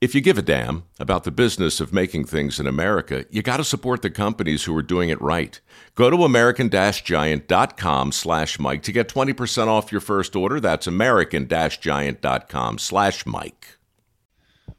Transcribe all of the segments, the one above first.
if you give a damn about the business of making things in America, you got to support the companies who are doing it right. Go to american-giant.com slash Mike to get 20% off your first order. That's american-giant.com slash Mike.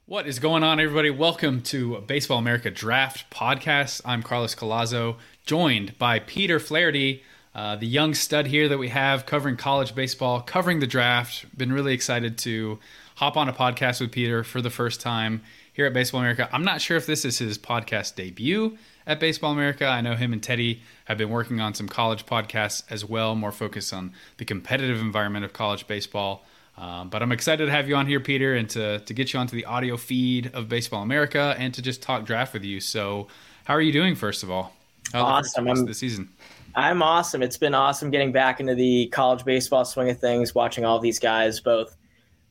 What is going on, everybody? Welcome to Baseball America Draft Podcast. I'm Carlos Collazo, joined by Peter Flaherty, uh, the young stud here that we have covering college baseball, covering the draft. Been really excited to hop on a podcast with Peter for the first time here at Baseball America. I'm not sure if this is his podcast debut at Baseball America. I know him and Teddy have been working on some college podcasts as well, more focused on the competitive environment of college baseball. Um, but I'm excited to have you on here, Peter, and to, to get you onto the audio feed of Baseball America and to just talk draft with you. So, how are you doing, first of all? How awesome. I'm, the season? I'm awesome. It's been awesome getting back into the college baseball swing of things, watching all these guys, both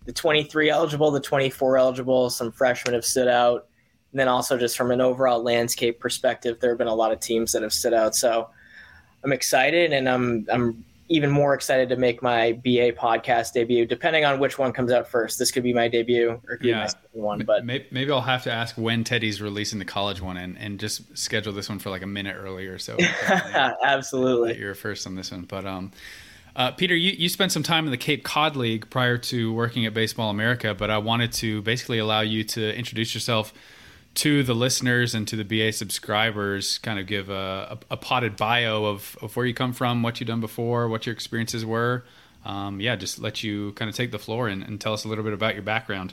the 23 eligible, the 24 eligible. Some freshmen have stood out. And then also just from an overall landscape perspective, there have been a lot of teams that have stood out. So I'm excited and I'm I'm even more excited to make my BA podcast debut, depending on which one comes out first. This could be my debut or yeah. my second one. But maybe, I'll have to ask when Teddy's releasing the college one and, and just schedule this one for like a minute earlier. So absolutely, you're first on this one. But um, uh, Peter, you, you spent some time in the Cape Cod League prior to working at Baseball America, but I wanted to basically allow you to introduce yourself to the listeners and to the BA subscribers, kind of give a, a, a potted bio of, of where you come from, what you've done before, what your experiences were. Um, yeah, just let you kind of take the floor and, and, tell us a little bit about your background.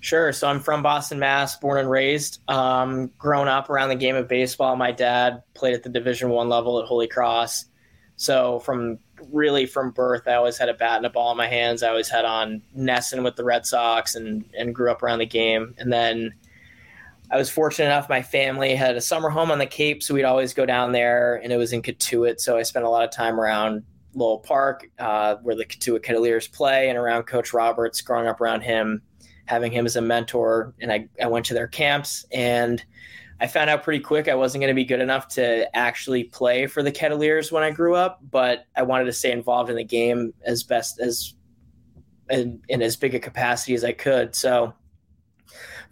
Sure. So I'm from Boston, Mass, born and raised. Um, grown up around the game of baseball. My dad played at the Division One level at Holy Cross. So from really from birth, I always had a bat and a ball in my hands. I always had on NESN with the Red Sox and and grew up around the game. And then I was fortunate enough my family had a summer home on the Cape, so we'd always go down there, and it was in Cotuit. So I spent a lot of time around Lowell Park, uh, where the Cotuit Kettleers play, and around Coach Roberts, growing up around him, having him as a mentor. And I, I went to their camps and I found out pretty quick I wasn't going to be good enough to actually play for the Kettleers when I grew up, but I wanted to stay involved in the game as best as in, in as big a capacity as I could. So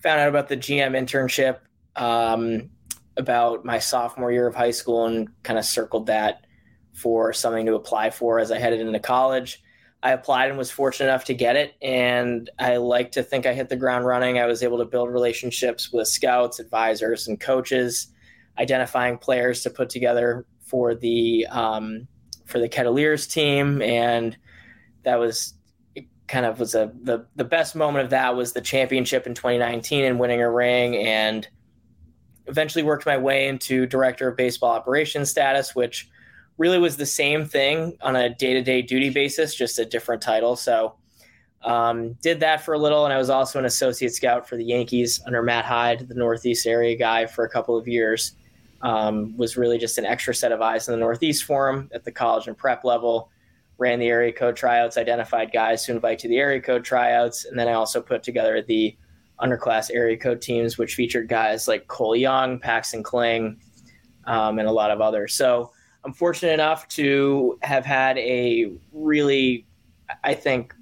found out about the GM internship um, about my sophomore year of high school and kind of circled that for something to apply for as I headed into college. I applied and was fortunate enough to get it. And I like to think I hit the ground running. I was able to build relationships with scouts, advisors, and coaches, identifying players to put together for the um, for the Kettleers team. And that was kind of was a the the best moment of that was the championship in 2019 and winning a ring and eventually worked my way into director of baseball operations status which really was the same thing on a day-to-day duty basis just a different title. So um, did that for a little and i was also an associate scout for the yankees under matt hyde the northeast area guy for a couple of years. Um, was really just an extra set of eyes in the northeast forum at the college and prep level. Ran the area code tryouts, identified guys to invite to the area code tryouts, and then I also put together the underclass area code teams, which featured guys like Cole Young, Paxton Kling, um, and a lot of others. So I'm fortunate enough to have had a really, I think,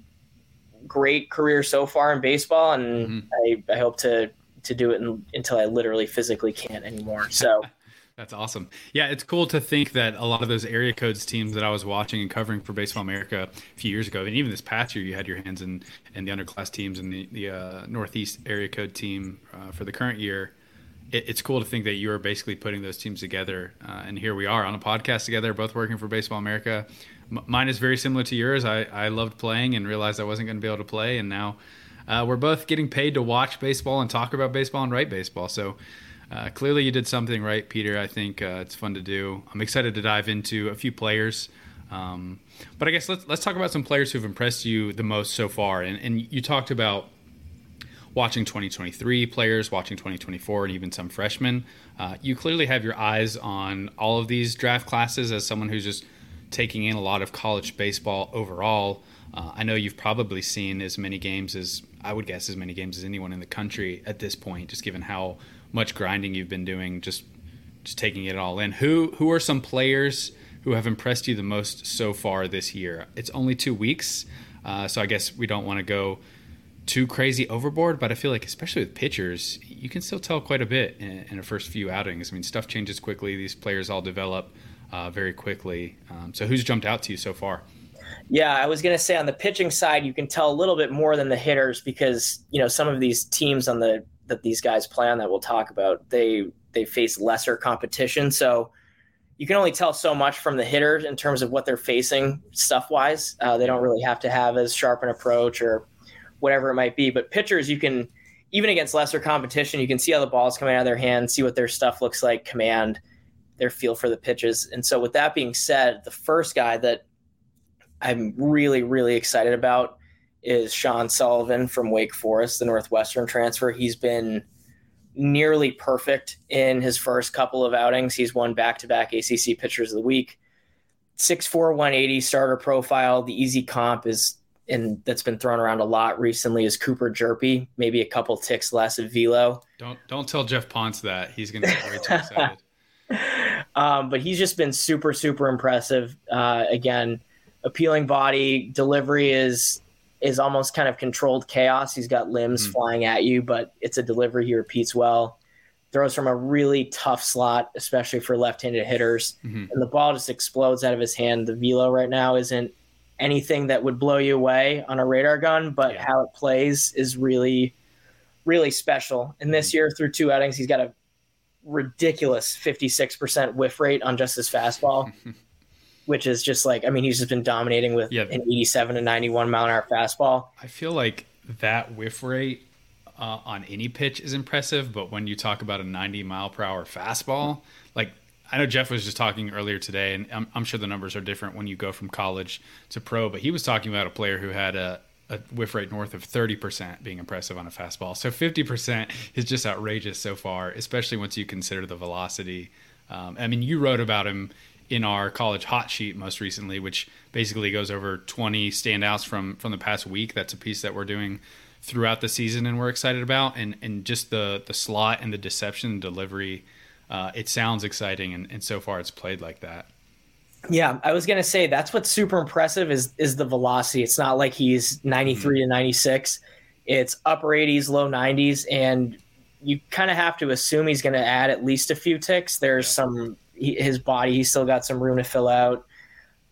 great career so far in baseball, and mm-hmm. I, I, hope to to do it in, until I literally physically can't anymore. So. That's awesome. Yeah, it's cool to think that a lot of those area codes teams that I was watching and covering for Baseball America a few years ago, and even this past year, you had your hands in, in the underclass teams and the, the uh, Northeast area code team uh, for the current year. It, it's cool to think that you are basically putting those teams together, uh, and here we are on a podcast together, both working for Baseball America. M- mine is very similar to yours. I, I loved playing and realized I wasn't going to be able to play, and now uh, we're both getting paid to watch baseball and talk about baseball and write baseball. So uh, clearly, you did something right, Peter. I think uh, it's fun to do. I'm excited to dive into a few players. Um, but I guess let's let's talk about some players who've impressed you the most so far. And, and you talked about watching 2023 players, watching 2024, and even some freshmen. Uh, you clearly have your eyes on all of these draft classes as someone who's just taking in a lot of college baseball overall. Uh, I know you've probably seen as many games as I would guess as many games as anyone in the country at this point, just given how much grinding you've been doing, just just taking it all in. Who who are some players who have impressed you the most so far this year? It's only two weeks, uh, so I guess we don't want to go too crazy overboard, but I feel like especially with pitchers, you can still tell quite a bit in, in the first few outings. I mean, stuff changes quickly. These players all develop uh, very quickly. Um, so, who's jumped out to you so far? Yeah, I was going to say on the pitching side, you can tell a little bit more than the hitters because you know some of these teams on the that these guys play on that we'll talk about they they face lesser competition, so you can only tell so much from the hitters in terms of what they're facing stuff wise. Uh, they don't really have to have as sharp an approach or whatever it might be. But pitchers, you can even against lesser competition, you can see how the ball's coming out of their hands, see what their stuff looks like, command their feel for the pitches. And so, with that being said, the first guy that I'm really, really excited about is Sean Sullivan from Wake Forest, the Northwestern transfer. He's been nearly perfect in his first couple of outings. He's won back to back ACC Pitchers of the Week. 6'4, 180 starter profile. The easy comp is and that's been thrown around a lot recently is Cooper Hjerpe, maybe a couple ticks less of velo. Don't don't tell Geoff Pontes that he's going to get way too excited. um, but he's just been super super impressive. Uh, again, appealing body delivery is is almost kind of controlled chaos. He's got limbs mm-hmm. flying at you, but it's a delivery he repeats well. Throws from a really tough slot, especially for left-handed hitters, mm-hmm. and the ball just explodes out of his hand. The velo right now isn't anything that would blow you away on a radar gun, but yeah. how it plays is really, really special. And this year, through two outings, he's got a ridiculous 56% whiff rate on just his fastball, which is just like, I mean, he's just been dominating with an 87 to 91 mile an hour fastball. I feel like that whiff rate uh, on any pitch is impressive, but when you talk about a 90 mile per hour fastball, I know Jeff was just talking earlier today, and I'm, I'm, sure the numbers are different when you go from college to pro, but he was talking about a player who had a, a whiff rate north of 30% being impressive on a fastball. So 50% is just outrageous so far, especially once you consider the velocity. Um, I mean, you wrote about him in our college hot sheet most recently, which basically goes over 20 standouts from from the past week. That's a piece that we're doing throughout the season, and we're excited about. And and just the the slot and the deception delivery uh, it sounds exciting, and, and so far it's played like that. Yeah, I was gonna say that's what's super impressive is is the velocity. It's not like he's 93 mm-hmm. to 96. It's upper 80s, low 90s, and you kind of have to assume he's going to add at least a few ticks. There's some he, his body; he's still got some room to fill out,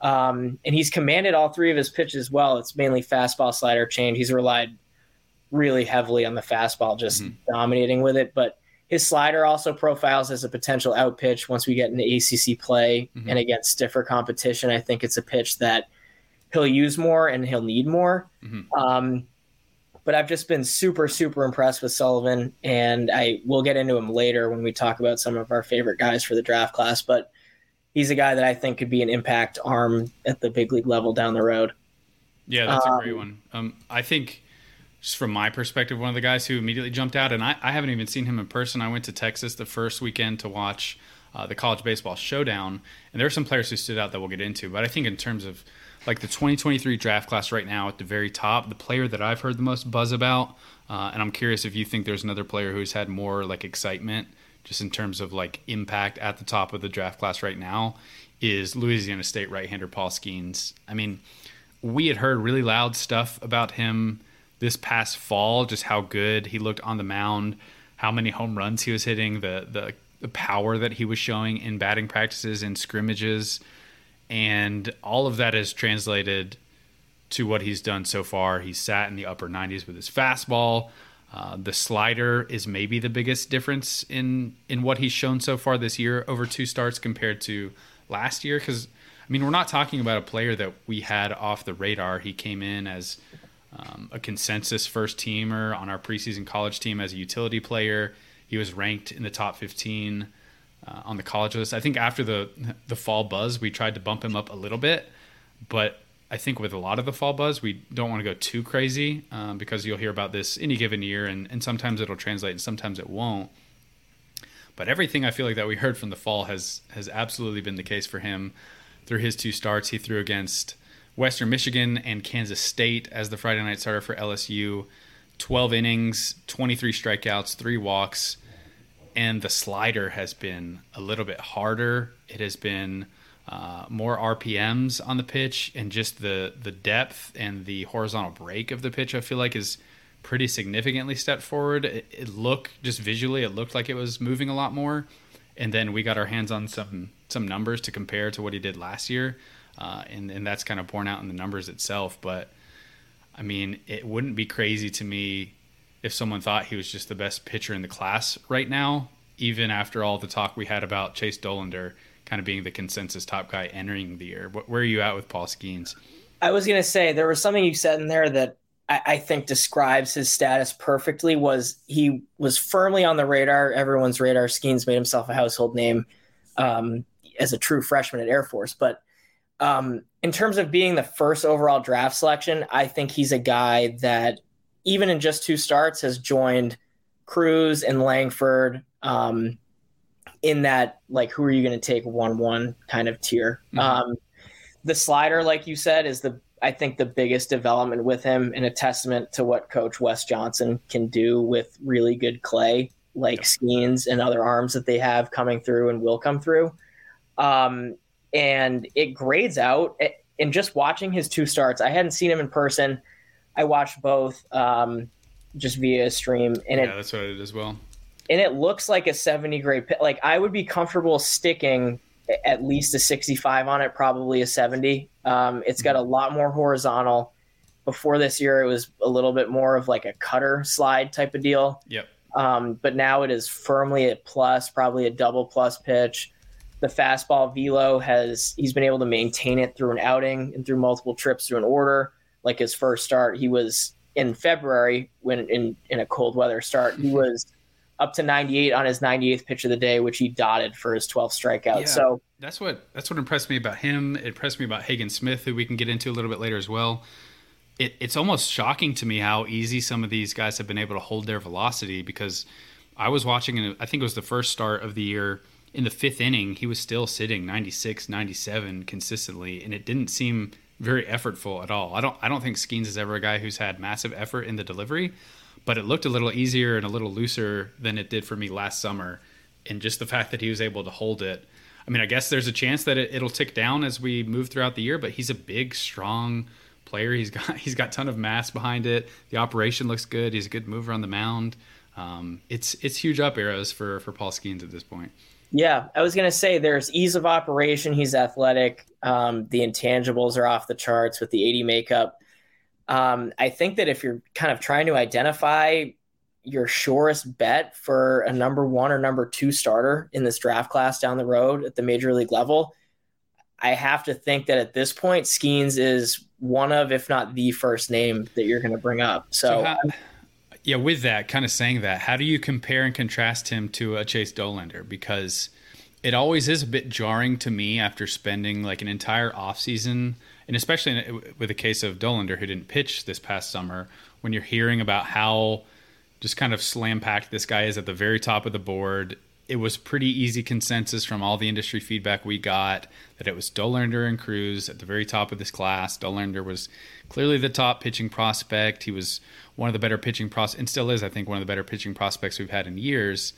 um, and he's commanded all three of his pitches well. It's mainly fastball, slider, change. He's relied really heavily on the fastball, just mm-hmm. dominating with it. But his slider also profiles as a potential out pitch once we get into ACC play mm-hmm. and against stiffer competition. I think it's a pitch that he'll use more and he'll need more. Mm-hmm. Um, but I've just been super, super impressed with Sullivan, and I will get into him later when we talk about some of our favorite guys for the draft class. But he's a guy that I think could be an impact arm at the big league level down the road. Yeah, that's um, a great one. Um, I think just from my perspective, one of the guys who immediately jumped out, and I, I haven't even seen him in person. I went to Texas the first weekend to watch uh, the college baseball showdown, and there are some players who stood out that we'll get into. But I think in terms of like the 2023 draft class right now at the very top, the player that I've heard the most buzz about, uh, and I'm curious if you think there's another player who's had more like excitement just in terms of like impact at the top of the draft class right now, is Louisiana State right-hander Paul Skenes. I mean, we had heard really loud stuff about him this past fall, just how good he looked on the mound, how many home runs he was hitting, the the, the power that he was showing in batting practices and scrimmages, and all of that has translated to what he's done so far. He's sat in the upper 90s with his fastball. Uh, the slider is maybe the biggest difference in in what he's shown so far this year over two starts compared to last year. Because I mean, we're not talking about a player that we had off the radar. He came in as um, a consensus first teamer on our preseason college team as a utility player. He was ranked in the top 15 uh, on the college list. I think after the the fall buzz, we tried to bump him up a little bit, but I think with a lot of the fall buzz, we don't want to go too crazy um, because you'll hear about this any given year, and, and sometimes it'll translate and sometimes it won't. But everything I feel like that we heard from the fall has has absolutely been the case for him through his two starts. He threw against Western Michigan and Kansas State as the Friday night starter for LSU. 12 innings, 23 strikeouts, three walks, and the slider has been a little bit harder. It has been uh, more RPMs on the pitch, and just the the depth and the horizontal break of the pitch. I feel like is pretty significantly stepped forward. It, it looked just visually, it looked like it was moving a lot more. And then we got our hands on some some numbers to compare to what he did last year, uh, and and that's kind of borne out in the numbers itself. But I mean, it wouldn't be crazy to me if someone thought he was just the best pitcher in the class right now, even after all the talk we had about Chase Dollander kind of being the consensus top guy entering the year. Where are you at with Paul Skenes? I was going to say there was something you said in there that I, I, think describes his status perfectly. Was he was firmly on the radar, everyone's radar. Skenes made himself a household name um, as a true freshman at Air Force, but um, in terms of being the first overall draft selection, I think he's a guy that even in just two starts has joined Crews and Langford um, in that like who are you going to take one one kind of tier. Mm-hmm. Um, the slider, like you said, is the I think the biggest development with him and a testament to what Coach Wes Johnson can do with really good clay like. Skenes and other arms that they have coming through and will come through. Um, and it grades out. And just watching his two starts, I hadn't seen him in person. I watched both um, just via stream, and yeah, it, that's what I did as well. And it looks like a 70 grade pit. Like I would be comfortable sticking at least a 65 on it, probably a 70. Um, it's got a mm-hmm. lot more horizontal. Before this year, it was a little bit more of like a cutter slide type of deal. Yep. Um, but now it is firmly at plus, probably a double plus pitch the fastball velo has he's been able to maintain it through an outing and through multiple trips through an order. Like his first start, he was in February when in in a cold weather start, he was up to 98 on his 98th pitch of the day, which he dotted for his 12th strikeout. Yeah, so that's what that's what impressed me about him. It impressed me about Hagen Smith, who we can get into a little bit later as well. It, it's almost shocking to me how easy some of these guys have been able to hold their velocity because I was watching, and I think it was the first start of the year in the fifth inning, he was still sitting 96, 97 consistently, and it didn't seem very effortful at all. I don't I don't think Skenes is ever a guy who's had massive effort in the delivery, but it looked a little easier and a little looser than it did for me last summer. And just the fact that he was able to hold it. I mean, I guess there's a chance that it, it'll tick down as we move throughout the year, but he's a big, strong player. He's got he's got ton of mass behind it. The operation looks good. He's a good mover on the mound. Um, it's it's huge up arrows for for Paul Skenes at this point. Yeah, I was going to say there's ease of operation. He's athletic. Um, the intangibles are off the charts with the 80 makeup. Um, I think that if you're kind of trying to identify your surest bet for a number one or number two starter in this draft class down the road at the major league level, I have to think that at this point, Skenes is one of, if not the first name that you're going to bring up. So, so how, yeah, with that, kind of saying that, how do you compare and contrast him to a Chase Dollander? Because it always is a bit jarring to me after spending like an entire offseason, and especially with the case of Dollander, who didn't pitch this past summer, when you're hearing about how just kind of slam packed this guy is at the very top of the board. It was pretty easy consensus from all the industry feedback we got that it was Dollander and Crews at the very top of this class. Dollander was clearly the top pitching prospect. He was one of the better pitching pros and still is, I think, one of the better pitching prospects we've had in years.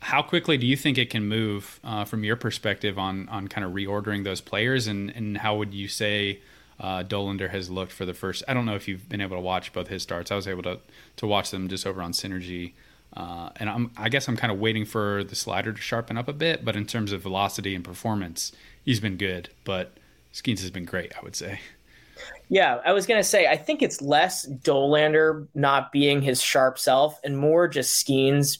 How quickly do you think it can move uh, from your perspective on on kind of reordering those players, and and how would you say uh, Dollander has looked for the first? I don't know if you've been able to watch both his starts. I was able to to watch them just over on Synergy. Uh, and I'm, I guess I'm kind of waiting for the slider to sharpen up a bit. But in terms of velocity and performance, he's been good. But Skenes has been great, I would say. Yeah, I was gonna say I think it's less Dollander not being his sharp self and more just Skenes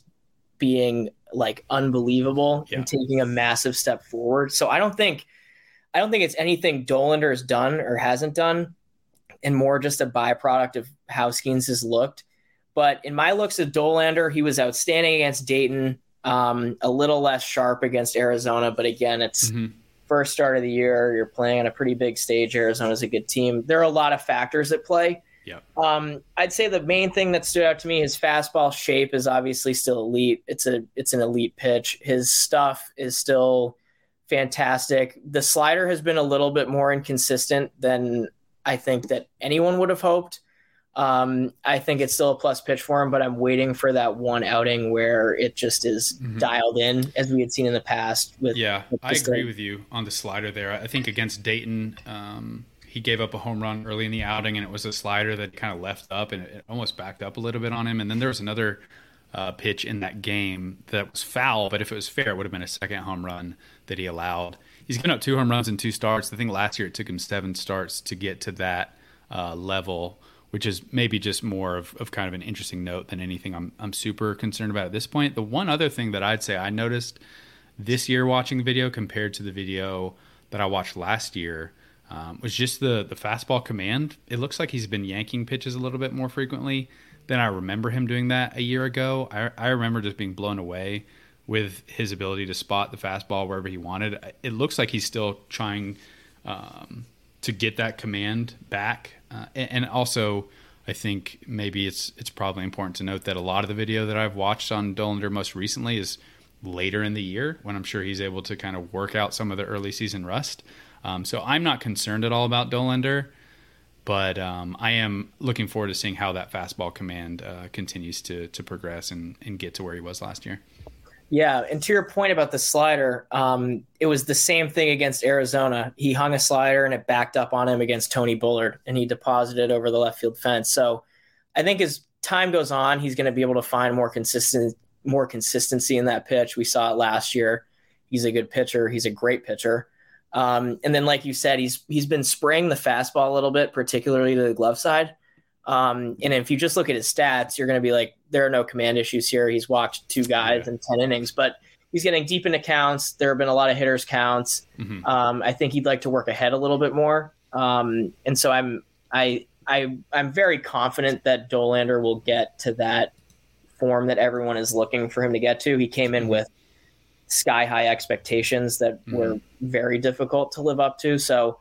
being like unbelievable yeah. and taking a massive step forward. So I don't think I don't think it's anything Dollander has done or hasn't done. and more just a byproduct of how Skenes has looked. But in my looks at Dollander, he was outstanding against Dayton, um, a little less sharp against Arizona. But again, it's mm-hmm. first start of the year. You're playing on a pretty big stage. Arizona's a good team. There are a lot of factors at play. Yeah. Um, I'd say the main thing that stood out to me, his fastball shape is obviously still elite. It's a it's an elite pitch. His stuff is still fantastic. The slider has been a little bit more inconsistent than I think that anyone would have hoped. Um, I think it's still a plus pitch for him, but I'm waiting for that one outing where it just is mm-hmm. dialed in, as we had seen in the past. With yeah, with I agree with you on the slider there. I think against Dayton, um, he gave up a home run early in the outing, and it was a slider that kind of left up and it almost backed up a little bit on him. And then there was another uh, pitch in that game that was foul, but if it was fair, it would have been a second home run that he allowed. He's given up two home runs in two starts. I think last year it took him seven starts to get to that uh, level, which is maybe just more of, of kind of an interesting note than anything I'm, I'm super concerned about at this point. The one other thing that I'd say I noticed this year watching the video compared to the video that I watched last year um, was just the the fastball command. It looks like he's been yanking pitches a little bit more frequently than I remember him doing that a year ago. I, I remember just being blown away with his ability to spot the fastball wherever he wanted. It looks like he's still trying um, to get that command back, uh, and, and also. I think maybe it's it's probably important to note that a lot of the video that I've watched on Dollander most recently is later in the year when I'm sure he's able to kind of work out some of the early season rust. Um, so I'm not concerned at all about Dollander, but um, I am looking forward to seeing how that fastball command uh, continues to to progress and, and get to where he was last year. Yeah, and to your point about the slider, um, it was the same thing against Arizona. He hung a slider and it backed up on him against Tony Bullard, and he deposited over the left field fence. So I think as time goes on, he's going to be able to find more consistent more consistency in that pitch. We saw it last year. He's a good pitcher. He's a great pitcher. Um, and then, like you said, he's he's been spraying the fastball a little bit, particularly to the glove side. Um, and if you just look at his stats, you're going to be like, there are no command issues here. He's walked two guys yeah. in ten innings, but he's getting deep into counts. There have been a lot of hitters counts. Mm-hmm. Um, I think he'd like to work ahead a little bit more. Um, and so I'm I I I'm very confident that Dollander will get to that form that everyone is looking for him to get to. He came in mm-hmm. with sky high expectations that mm-hmm. were very difficult to live up to. So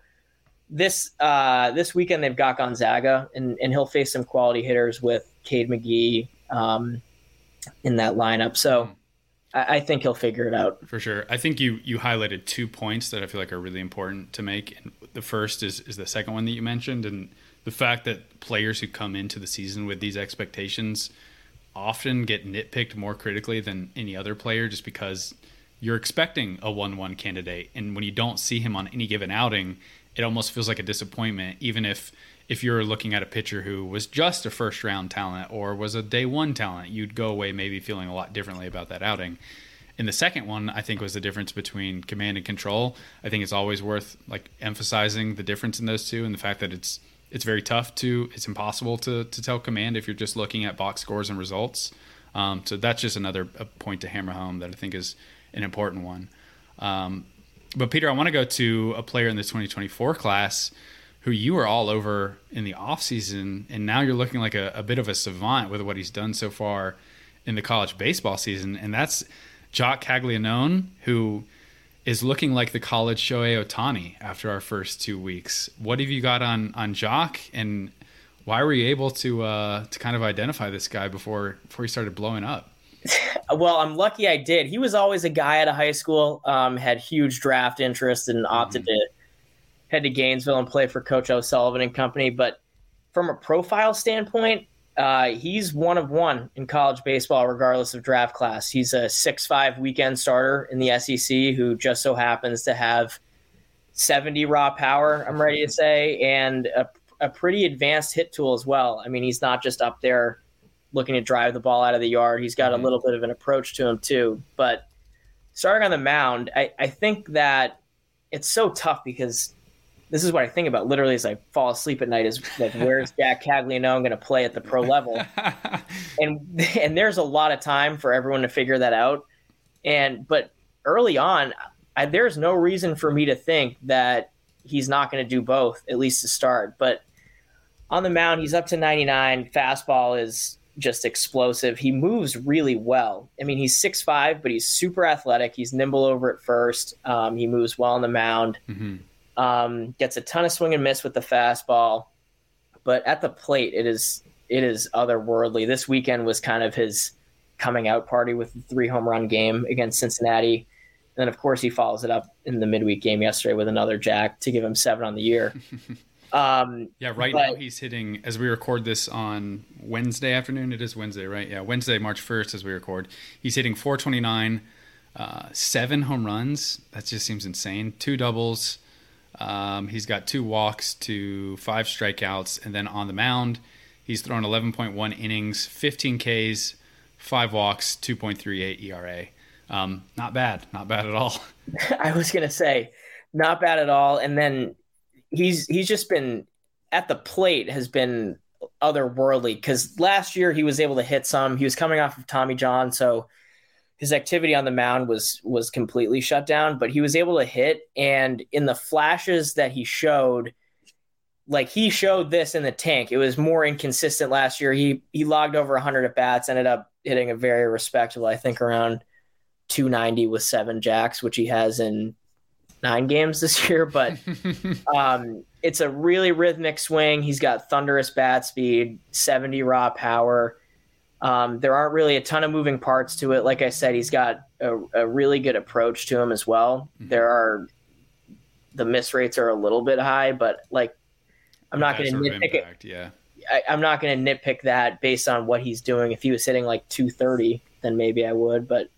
this uh, this weekend they've got Gonzaga, and, and he'll face some quality hitters with Cade McGee um, in that lineup. So mm-hmm. I, I, think he'll figure it out for sure. I think you you highlighted two points that I feel like are really important to make. And the first is is the second one that you mentioned, and the fact that players who come into the season with these expectations often get nitpicked more critically than any other player, just because you're expecting a 1-1 candidate and when you don't see him on any given outing it almost feels like a disappointment even if if you're looking at a pitcher who was just a first round talent or was a day one talent you'd go away maybe feeling a lot differently about that outing. In the second one i think was the difference between command and control. I think it's always worth like emphasizing the difference in those two and the fact that it's it's very tough to it's impossible to to tell command if you're just looking at box scores and results. Um, so that's just another point to hammer home that i think is an important one. Um, but Peter, I want to go to a player in the 2024 class who you were all over in the offseason, and now you're looking like a, a, bit of a savant with what he's done so far in the college baseball season, and that's Jac Caglianone, who is looking like the college Shohei Ohtani after our first two weeks. What have you got on on Jac, and why were you able to uh, to kind of identify this guy before before he started blowing up? well, I'm lucky I did. He was always a guy out of high school, um, had huge draft interest and opted mm-hmm. to head to Gainesville and play for Coach O'Sullivan and company. But from a profile standpoint, uh, he's one of one in college baseball, regardless of draft class. He's a six-five weekend starter in the SEC who just so happens to have 70 raw power, I'm ready to say, and a, a pretty advanced hit tool as well. I mean, he's not just up there looking to drive the ball out of the yard. He's got mm-hmm. a little bit of an approach to him too. But starting on the mound, I, I think that it's so tough because this is what I think about literally as I fall asleep at night is like where's Jac Caglianone going to play at the pro level, and and there's a lot of time for everyone to figure that out, and but early on, I, there's no reason for me to think that he's not going to do both at least to start, but on the mound, he's up to 99. Fastball is just explosive. He moves really well. I mean, he's six five, but he's super athletic. He's nimble over at first. Um, he moves well on the mound. Mm-hmm. Um, gets a ton of swing and miss with the fastball, but at the plate, it is it is otherworldly. This weekend was kind of his coming out party with the three home run game against Cincinnati. And then, of course, he follows it up in the midweek game yesterday with another jack to give him seven on the year. Um, yeah, right but, now he's hitting, as we record this on Wednesday afternoon, it is Wednesday, right? Yeah, Wednesday, March 1st, as we record. He's hitting 429, uh, seven home runs. That just seems insane. Two doubles. Um, he's got two walks to five strikeouts. And then on the mound, he's thrown 11.1 innings, 15 Ks, five walks, 2.38 ERA. Um, not bad. Not bad at all. I was going to say, not bad at all. And then he's he's just been at the plate has been otherworldly because last year he was able to hit some. He was coming off of Tommy John, so his activity on the mound was was completely shut down. But he was able to hit, and in the flashes that he showed, like he showed this in the tank. It was more inconsistent last year. He he logged over 100 at bats, ended up hitting a very respectable, I think around 290 with seven jacks, which he has in nine games this year, but um, it's a really rhythmic swing. He's got thunderous bat speed, 70 raw power. Um, there aren't really a ton of moving parts to it. Like I said, he's got a, a really good approach to him as well. Mm-hmm. There are the miss rates are a little bit high, but like I'm not going to nitpick impact, it. Yeah, I, I'm not going to nitpick that based on what he's doing. If he was hitting like 230, then maybe I would. But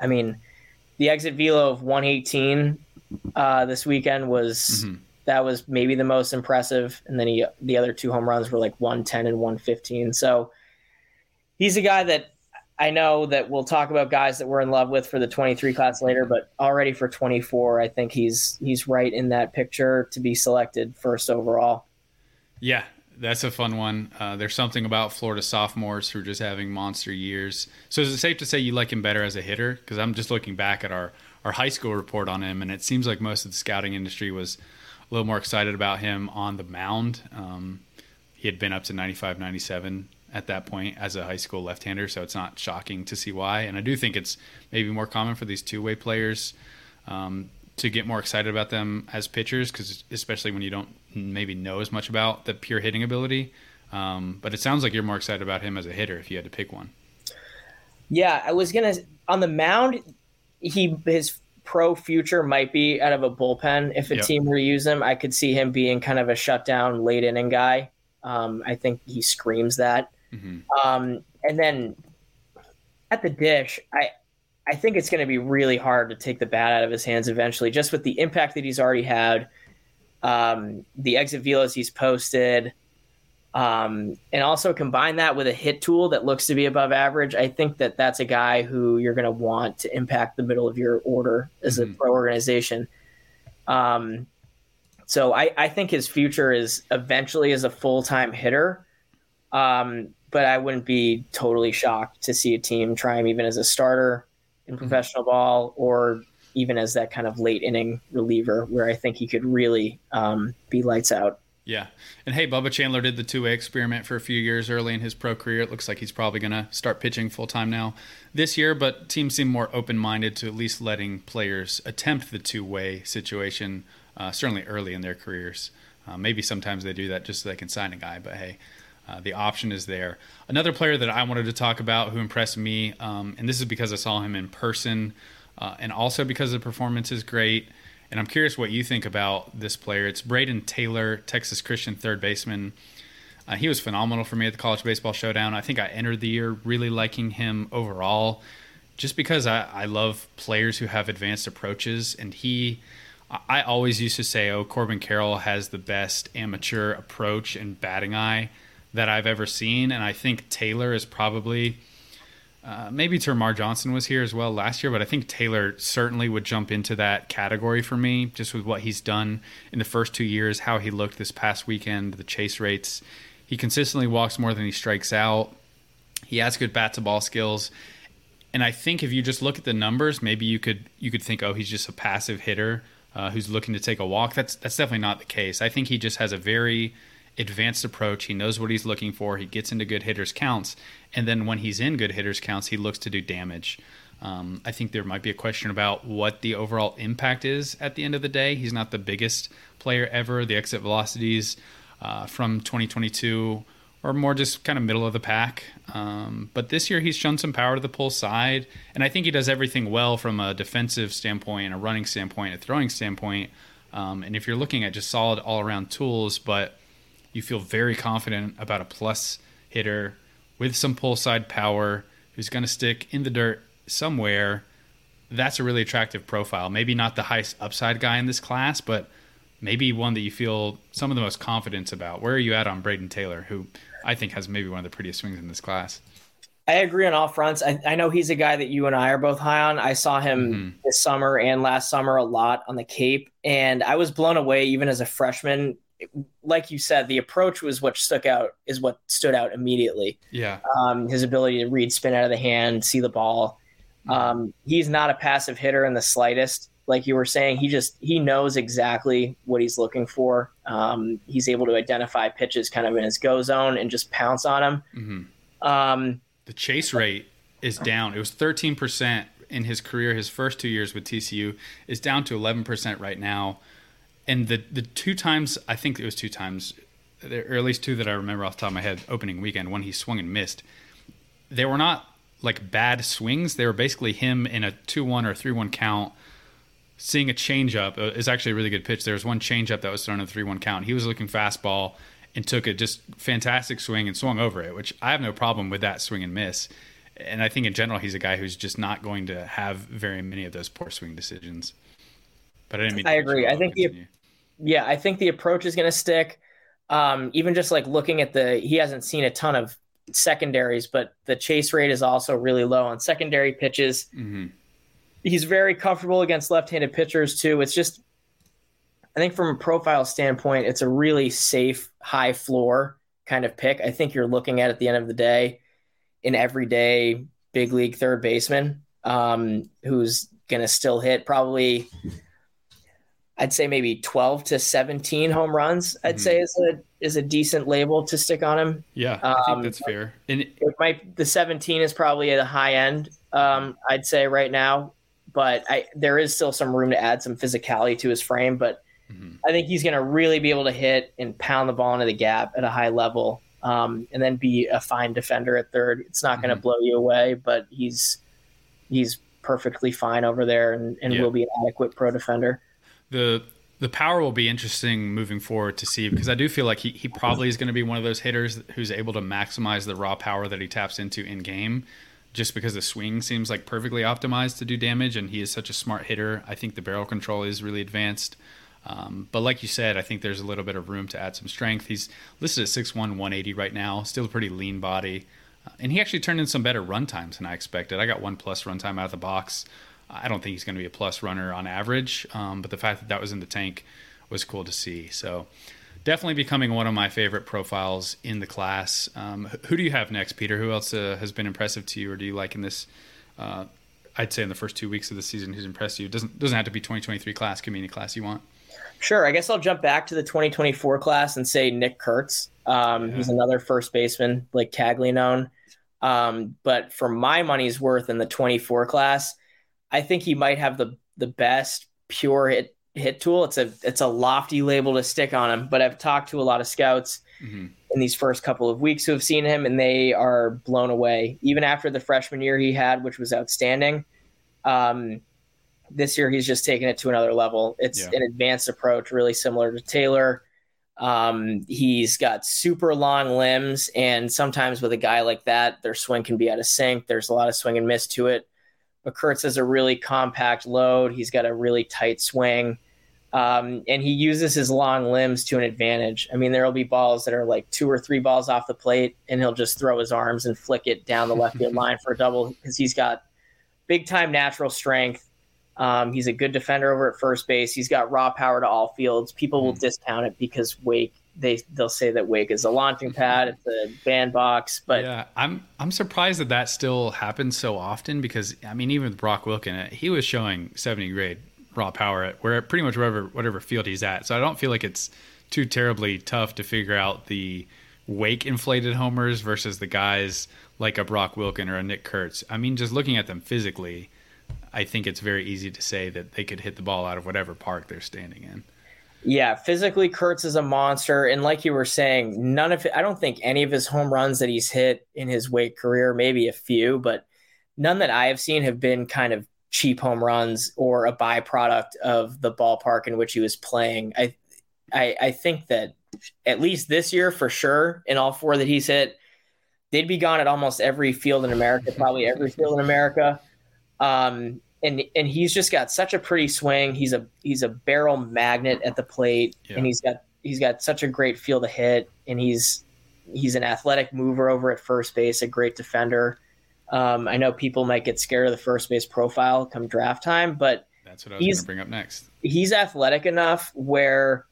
I mean, the exit velo of 118 uh, this weekend was mm-hmm. that was maybe the most impressive, and then he the other two home runs were like 110 and 115. So he's a guy that I know that we'll talk about guys that we're in love with for the 23 class later, but already for 24, I think he's he's right in that picture to be selected first overall. Yeah, that's a fun one. Uh, there's something about Florida sophomores who are just having monster years. So is it safe to say you like him better as a hitter? Because I'm just looking back at our our high school report on him, and it seems like most of the scouting industry was a little more excited about him on the mound. Um, he had been up to 95, 97 at that point as a high school left-hander, so it's not shocking to see why. And I do think it's maybe more common for these two-way players um, to get more excited about them as pitchers, because especially when you don't maybe know as much about the pure hitting ability. Um, but it sounds like you're more excited about him as a hitter if you had to pick one. Yeah, I was gonna on the mound he his pro future might be out of a bullpen. If a yep. team were to use him, I could see him being kind of a shutdown late inning guy. Um, I think he screams that. Mm-hmm. Um, and then at the dish, I I think it's going to be really hard to take the bat out of his hands eventually, just with the impact that he's already had, um, the exit velos he's posted, um, and also combine that with a hit tool that looks to be above average. I think that that's a guy who you're going to want to impact the middle of your order as mm-hmm. a pro organization. Um, so I, I, think his future is eventually as a full time hitter. Um, but I wouldn't be totally shocked to see a team try him even as a starter in mm-hmm. professional ball or even as that kind of late inning reliever where I think he could really um, be lights out. Yeah. And hey, Bubba Chandler did the two way experiment for a few years early in his pro career. It looks like he's probably going to start pitching full time now this year, but teams seem more open minded to at least letting players attempt the two way situation, uh, certainly early in their careers. Uh, maybe sometimes they do that just so they can sign a guy, but hey, uh, the option is there. Another player that I wanted to talk about who impressed me, um, and this is because I saw him in person uh, and also because the performance is great and I'm curious what you think about this player. It's Brayden Taylor, Texas Christian third baseman. Uh, he was phenomenal for me at the College Baseball Showdown. I think I entered the year really liking him overall, just because I, I love players who have advanced approaches. And he, I always used to say, oh, Corbin Carroll has the best amateur approach and batting eye that I've ever seen. And I think Taylor is probably uh, maybe Termarr Johnson was here as well last year, but I think Taylor certainly would jump into that category for me, just with what he's done in the first two years, how he looked this past weekend, the chase rates. He consistently walks more than he strikes out. He has good bat to ball skills, and I think if you just look at the numbers, maybe you could you could think, oh, he's just a passive hitter uh, who's looking to take a walk. That's that's definitely not the case. I think he just has a very advanced approach. He knows what he's looking for. He gets into good hitters counts, and then when he's in good hitters counts, he looks to do damage. Um, I think there might be a question about what the overall impact is at the end of the day. He's not the biggest player ever. The exit velocities uh, from 2022 are more just kind of middle of the pack. Um, but this year he's shown some power to the pull side, and I think he does everything well from a defensive standpoint, a running standpoint, a throwing standpoint. Um, and if you're looking at just solid all around tools, but you feel very confident about a plus hitter with some pull side power who's going to stick in the dirt somewhere, that's a really attractive profile. Maybe not the highest upside guy in this class, but maybe one that you feel some of the most confidence about. Where are you at on Brayden Taylor, who I think has maybe one of the prettiest swings in this class? I agree on all fronts. I, I know he's a guy that you and I are both high on. I saw him mm-hmm. this summer and last summer a lot on the Cape, and I was blown away even as a freshman. Like you said, the approach was what stuck out. Is what stood out immediately. Yeah, um, his ability to read spin out of the hand, see the ball. Um, he's not a passive hitter in the slightest. Like you were saying, he just he knows exactly what he's looking for. Um, he's able to identify pitches kind of in his go zone and just pounce on them. Mm-hmm. Um, the chase rate is down. It was 13 percent in his career. His first two years with TCU is down to 11 percent right now. And the the two times I think it was two times, or at least two that I remember off the top of my head. Opening weekend, when he swung and missed, they were not like bad swings. They were basically him in a two one or three one count. Seeing a changeup is actually a really good pitch. There was one changeup that was thrown in a three one count. He was looking fastball and took a just fantastic swing and swung over it, which I have no problem with that swing and miss. And I think in general he's a guy who's just not going to have very many of those poor swing decisions. But I didn't mean. I agree. I think the yeah, I think the approach is going to stick. Um, even just like looking at the, he hasn't seen a ton of secondaries, but the chase rate is also really low on secondary pitches. Mm-hmm. He's very comfortable against left-handed pitchers too. It's just, I think from a profile standpoint, it's a really safe, high floor kind of pick. I think you're looking at at the end of the day, an everyday big league third baseman um, who's going to still hit probably I'd say maybe 12 to 17 home runs. I'd mm-hmm. say is a is a decent label to stick on him. Yeah, I think um, that's fair. And it, might the 17 is probably at a high end. Um, I'd say right now, but I there is still some room to add some physicality to his frame. But mm-hmm. I think he's going to really be able to hit and pound the ball into the gap at a high level, um, and then be a fine defender at third. It's not going to mm-hmm. blow you away, but he's he's perfectly fine over there and, and yeah. will be an adequate pro defender the the power will be interesting moving forward to see because I do feel like he, he probably is going to be one of those hitters who's able to maximize the raw power that he taps into in game just because the swing seems like perfectly optimized to do damage and he is such a smart hitter. I think the barrel control is really advanced. Um, but like you said, I think there's a little bit of room to add some strength. He's listed at 6'1, 180 right now, still a pretty lean body. Uh, and he actually turned in some better run times than I expected. I got one plus run time out of the box. I don't think he's going to be a plus runner on average, um, but the fact that that was in the tank was cool to see. So definitely becoming one of my favorite profiles in the class. Um, who do you have next, Peter? Who else uh, has been impressive to you, or do you like in this? Uh, I'd say in the first two weeks of the season, who's impressed you? It doesn't doesn't have to be 2023 class, community class you want. Sure. I guess I'll jump back to the 2024 class and say Nick Kurtz. Um, yeah. He's another first baseman, like Caglianone. Um, but for my money's worth in the 24 class, I think he might have the the best pure hit hit tool. It's a it's a lofty label to stick on him, but I've talked to a lot of scouts mm-hmm. in these first couple of weeks who have seen him, and they are blown away. Even after the freshman year he had, which was outstanding, um, this year he's just taken it to another level. It's yeah. an advanced approach, really similar to Taylor. Um, he's got super long limbs, and sometimes with a guy like that, their swing can be out of sync. There's a lot of swing and miss to it Kurtz has a really compact load. He's got a really tight swing. Um, and he uses his long limbs to an advantage. I mean, there will be balls that are like two or three balls off the plate, and he'll just throw his arms and flick it down the left field line for a double because he's got big time natural strength. Um, he's a good defender over at first base. He's got raw power to all fields. People will hmm. discount it because Wake they they'll say that Wake is a launching pad, it's a bandbox. But yeah, I'm I'm surprised that that still happens so often because I mean even with Brock Wilken, uh, he was showing 70 grade raw power at where pretty much wherever whatever field he's at. So I don't feel like it's too terribly tough to figure out the wake inflated homers versus the guys like a Brock Wilken or a Nick Kurtz. I mean, just looking at them physically, I think it's very easy to say that they could hit the ball out of whatever park they're standing in. Yeah, physically, Kurtz is a monster, and like you were saying, none of I don't think any of his home runs that he's hit in his Wake career, maybe a few, but none that I have seen have been kind of cheap home runs or a byproduct of the ballpark in which he was playing. I, I, I think that at least this year for sure, in all four that he's hit, they'd be gone at almost every field in America, probably every field in America. Um, and and he's just got such a pretty swing. He's a he's a barrel magnet at the plate, yeah. and he's got he's got such a great feel to hit, and he's he's an athletic mover over at first base, a great defender. Um, I know people might get scared of the first base profile come draft time, but that's what I was going to bring up next. He's athletic enough where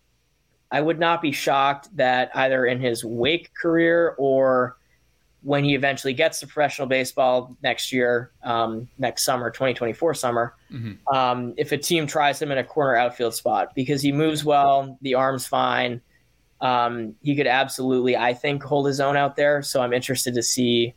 I would not be shocked that either in his Wake career or when he eventually gets to professional baseball next year, um, next summer, 2024 summer, mm-hmm. um, if a team tries him in a corner outfield spot because he moves well, the arm's fine. Um, he could absolutely, I think, hold his own out there. So I'm interested to see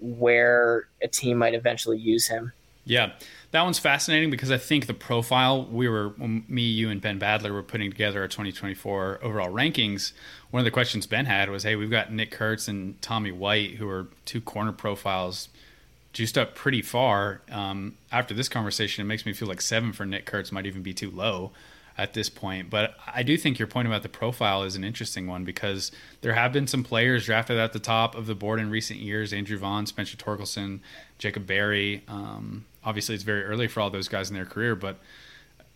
where a team might eventually use him. Yeah, that one's fascinating because I think the profile we were, me, you, and Ben Badler were putting together our 2024 overall rankings. One of the questions Ben had was, "Hey, we've got Nick Kurtz and Tommy White, who are two corner profiles, juiced up pretty far." Um, after this conversation, it makes me feel like seven for Nick Kurtz might even be too low at this point. But I do think your point about the profile is an interesting one because there have been some players drafted at the top of the board in recent years: Andrew Vaughn, Spencer Torkelson, Jacob Berry. Um, obviously, it's very early for all those guys in their career, but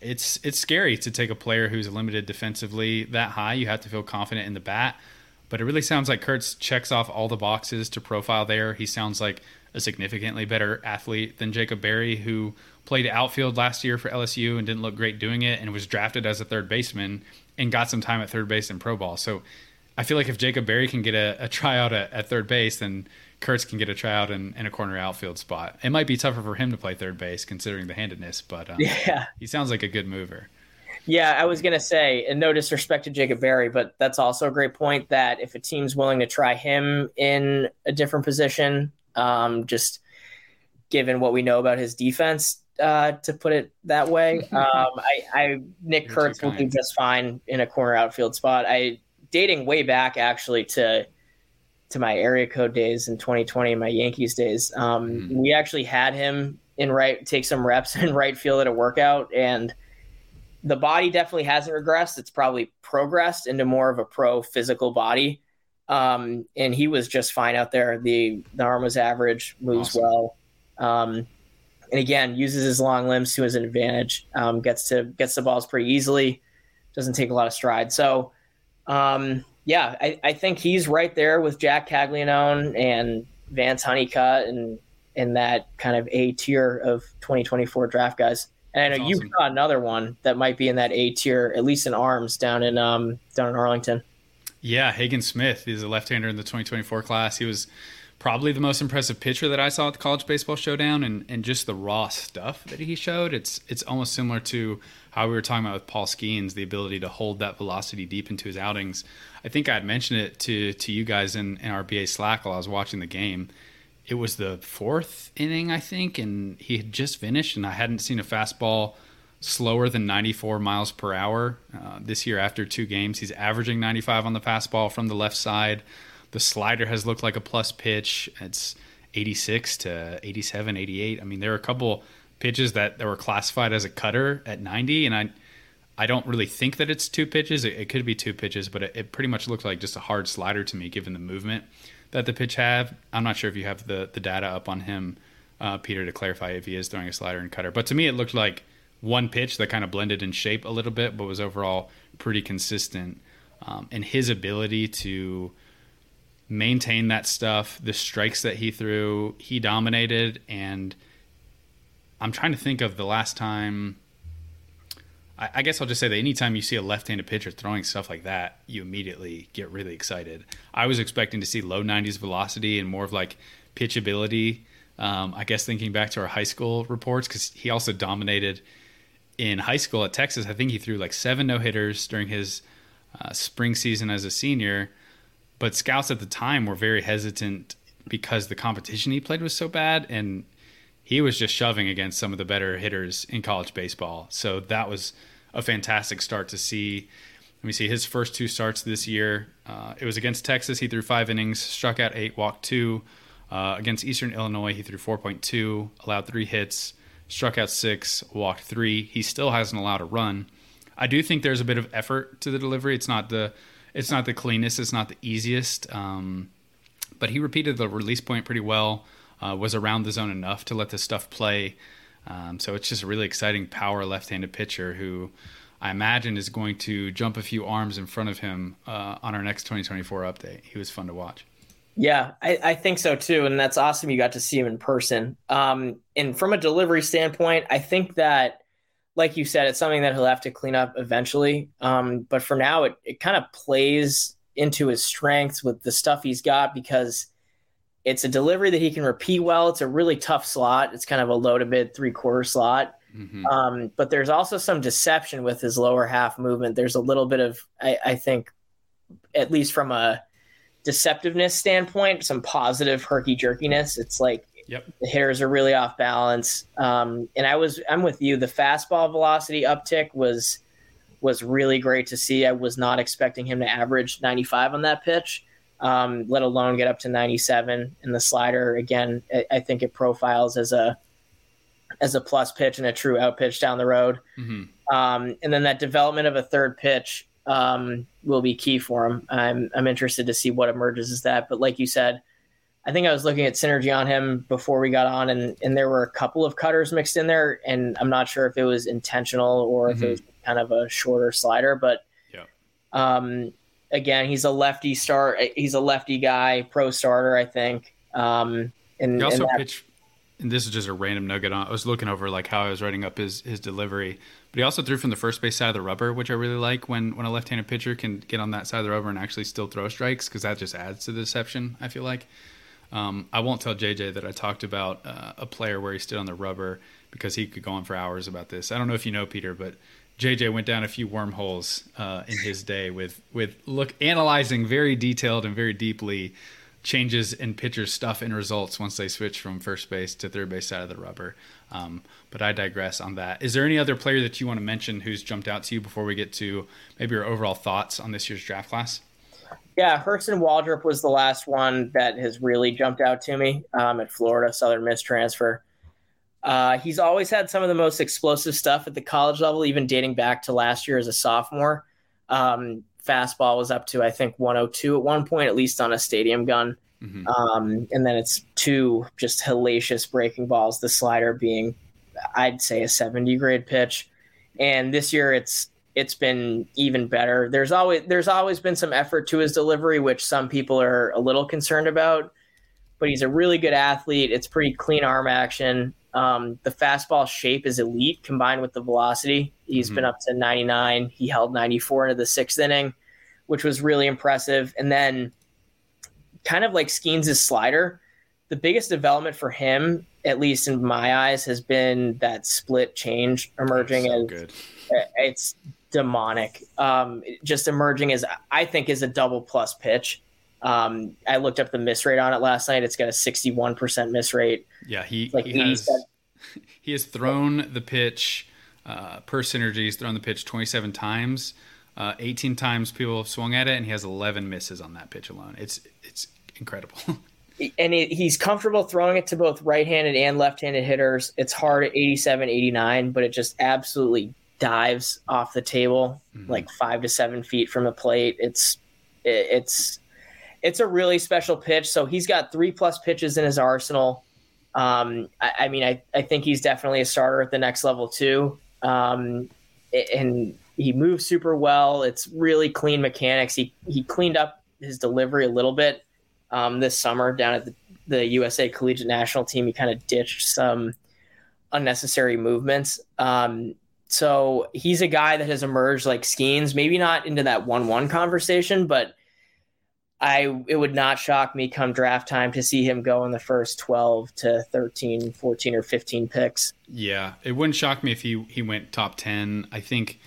it's it's scary to take a player who's limited defensively that high. You have to feel confident in the bat. But it really sounds like Kurtz checks off all the boxes to profile there. He sounds like a significantly better athlete than Jacob Berry, who played outfield last year for LSU and didn't look great doing it, and was drafted as a third baseman and got some time at third base in pro ball. So I feel like if Jacob Berry can get a, a tryout at, at, third base, then Kurtz can get a tryout in, in, a corner outfield spot. It might be tougher for him to play third base considering the handedness, but um, yeah, he sounds like a good mover. Yeah, I was gonna say, and no disrespect to Jacob Berry, but that's also a great point that if a team's willing to try him in a different position, um, just given what we know about his defense, uh, to put it that way. Um, I, I Nick You're Kurtz will do just fine in a corner outfield spot. I dating way back actually to to my area code days in 2020, my Yankees days. Um, mm We actually had him in right take some reps in right field at a workout, and the body definitely hasn't regressed. It's probably progressed into more of a pro physical body. Um, and he was just fine out there. The the arm was average, moves awesome. well. Um, and again uses his long limbs to his advantage. Um, gets to gets the balls pretty easily. Doesn't take a lot of stride. So, um, yeah, I, I, think he's right there with Jac Caglianone and Vance Honeycutt and in that kind of A tier of 2024 draft guys. And I know you've got another one that might be in that A tier, at least in arms, down in um, down in Arlington. Yeah, Hagen Smith is a left-hander in the 2024 class. He was probably the most impressive pitcher that I saw at the College Baseball Showdown, and, and just the raw stuff that he showed. It's it's almost similar to how we were talking about with Paul Skenes, the ability to hold that velocity deep into his outings. I think I had mentioned it to to you guys in, in our BA Slack while I was watching the game. It was the fourth inning, I think, and he had just finished, and I hadn't seen a fastball slower than 94 miles per hour uh, this year after two games. He's averaging 95 on the fastball from the left side. The slider has looked like a plus pitch. It's 86 to 87, 88. I mean, there are a couple pitches that, that were classified as a cutter at 90, and I I don't really think that it's two pitches. It, it could be two pitches, but it, it, pretty much looked like just a hard slider to me, given the movement that the pitch had. I'm not sure if you have the the data up on him, uh, Peter, to clarify if he is throwing a slider and cutter. But to me, it looked like one pitch that kind of blended in shape a little bit, but was overall pretty consistent. Um, and his ability to maintain that stuff. The strikes that he threw, he dominated. And I'm trying to think of the last time. I, I guess I'll just say that anytime you see a left-handed pitcher throwing stuff like that, you immediately get really excited. I was expecting to see low 90s velocity and more of like pitchability. Um, I guess thinking back to our high school reports, because he also dominated in high school at Texas. I think he threw like seven no hitters during his uh, spring season as a senior, but scouts at the time were very hesitant because the competition he played was so bad and he was just shoving against some of the better hitters in college baseball. So that was a fantastic start to see. Let me see his first two starts this year. Uh, it was against Texas. He threw five innings, struck out eight, walked two. Uh, against Eastern Illinois, he threw 4.2, allowed three hits, struck out six, walked three. He still hasn't allowed a run. I do think there's a bit of effort to the delivery. It's not the it's not the cleanest. It's not the easiest. Um, but he repeated the release point pretty well. Uh, was around the zone enough to let the stuff play. Um, so it's just a really exciting power left-handed pitcher who I imagine is going to jump a few arms in front of him uh, on our next 2024 update. He was fun to watch. Yeah, I, I, think so too, and that's awesome. You got to see him in person. Um, and from a delivery standpoint, I think that, like you said, it's something that he'll have to clean up eventually. Um, but for now, it, it kind of plays into his strengths with the stuff he's got because it's a delivery that he can repeat well. It's a really tough slot. It's kind of a low to mid three quarter slot. Mm-hmm. Um, but there's also some deception with his lower half movement. There's a little bit of, I, I think, at least from a deceptiveness standpoint, some positive herky jerkiness. It's like yep. the hitters are really off balance. Um, and I was, I'm with you. The fastball velocity uptick was was really great to see. I was not expecting him to average 95 on that pitch um, let alone get up to 97. in the slider, again, I, I, think it profiles as a as a plus pitch and a true out pitch down the road. Mm-hmm. Um, and then that development of a third pitch um, will be key for him. I'm I'm interested to see what emerges as that. But like you said, I think I was looking at synergy on him before we got on, and and there were a couple of cutters mixed in there, and I'm not sure if it was intentional or mm-hmm. if it mm-hmm. was kind of a shorter slider, but. Yeah. Um, again, he's a lefty start. He's a lefty guy, pro starter, I think. Um, and he also and that, pitched. And this is just a random nugget. On, I was looking over like how I was writing up his his delivery, but he also threw from the first base side of the rubber, which I really like when when a left-handed pitcher can get on that side of the rubber and actually still throw strikes because that just adds to the deception. I feel like. Um, I won't tell JJ that I talked about uh, a player where he stood on the rubber because he could go on for hours about this. I don't know if you know Peter, but JJ went down a few wormholes uh, in his day with with look analyzing very detailed and very deeply changes in pitchers' stuff and results once they switch from first base to third base side of the rubber. Um, but I digress on that. Is there any other player that you want to mention who's jumped out to you before we get to maybe your overall thoughts on this year's draft class? Yeah, Hurston Waldrep was the last one that has really jumped out to me um, at Florida Southern Miss transfer. Uh, he's always had some of the most explosive stuff at the college level, even dating back to last year as a sophomore. Um, fastball was up to I think 102 at one point, at least on a stadium gun. Mm-hmm. Um, and then it's two just hellacious breaking balls. The slider being, I'd say, a 70 grade pitch. And this year, it's it's been even better. There's always there's always been some effort to his delivery, which some people are a little concerned about. But he's a really good athlete. It's pretty clean arm action. Um, the fastball shape is elite combined with the velocity. He's mm-hmm. been up to 99. He held 94 into the sixth inning, which was really impressive. And then, kind of like Skenes' slider, the biggest development for him, at least in my eyes, has been that split change emerging so as good. it's demonic. Um, just emerging as I think is a double plus pitch. Um, I looked up the miss rate on it last night. It's got a 61% miss rate. Yeah, he, like he has he has thrown the pitch uh, per synergy. He's thrown the pitch 27 times. Uh, 18 times people have swung at it, and he has 11 misses on that pitch alone. It's it's incredible. and he's comfortable throwing it to both right-handed and left-handed hitters. It's hard at 87, 89, but it just absolutely dives off the table mm-hmm. like five to seven feet from the plate. It's it's it's a really special pitch. So he's got three plus pitches in his arsenal. Um, I, I, mean, I, I think he's definitely a starter at the next level too. Um, and he moves super well. It's really clean mechanics. He he cleaned up his delivery a little bit um, this summer down at the, the USA Collegiate National Team. He kind of ditched some unnecessary movements. Um, so he's a guy that has emerged like Skenes, maybe not into that one-one conversation, but I it would not shock me come draft time to see him go in the first 12 to 13, 14 or 15 picks. Yeah, it wouldn't shock me if he he went top 10. I think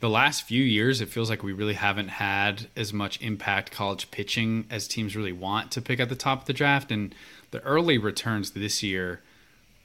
the last few years, it feels like we really haven't had as much impact college pitching as teams really want to pick at the top of the draft. And the early returns this year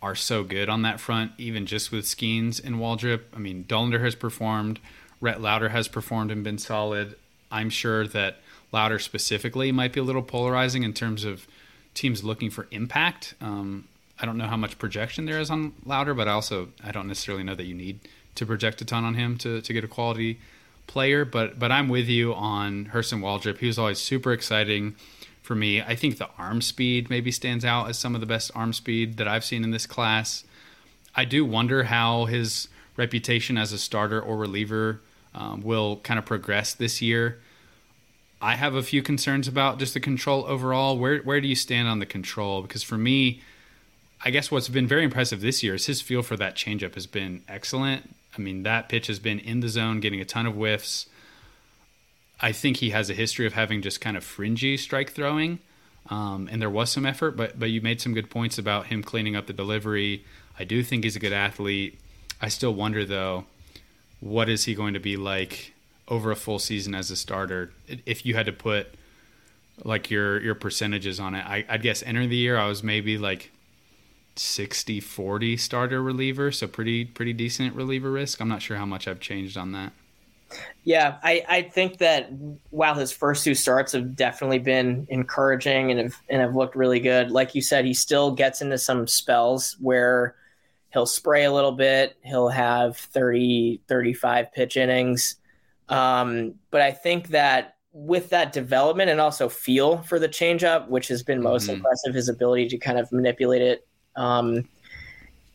are so good on that front, even just with Skenes and Waldrep. I mean, Dollander has performed, Rhett Lowder has performed and been solid. I'm sure that Lowder specifically might be a little polarizing in terms of teams looking for impact. Um, I don't know how much projection there is on Lowder, but I also I don't necessarily know that you need to project a ton on him to, to get a quality player. But but I'm with you on Hurston Waldrep. He was always super exciting for me. I think the arm speed maybe stands out as some of the best arm speed that I've seen in this class. I do wonder how his reputation as a starter or reliever um, will kind of progress this year. I have a few concerns about just the control overall. Where where do you stand on the control? Because for me, I guess what's been very impressive this year is his feel for that changeup has been excellent. I mean, that pitch has been in the zone, getting a ton of whiffs. I think he has a history of having just kind of fringy strike throwing, um, and there was some effort, but but you made some good points about him cleaning up the delivery. I do think he's a good athlete. I still wonder though, what is he going to be like over a full season as a starter? If you had to put like your your percentages on it, I, I'd guess entering the year I was maybe like 60 40 starter reliever, so pretty pretty decent reliever risk. I'm not sure how much I've changed on that. Yeah, I, I think that while his first two starts have definitely been encouraging and have and have looked really good, like you said, he still gets into some spells where he'll spray a little bit, he'll have 30, 35 pitch innings. Um, but I think that with that development and also feel for the changeup, which has been most mm-hmm. impressive, his ability to kind of manipulate it um,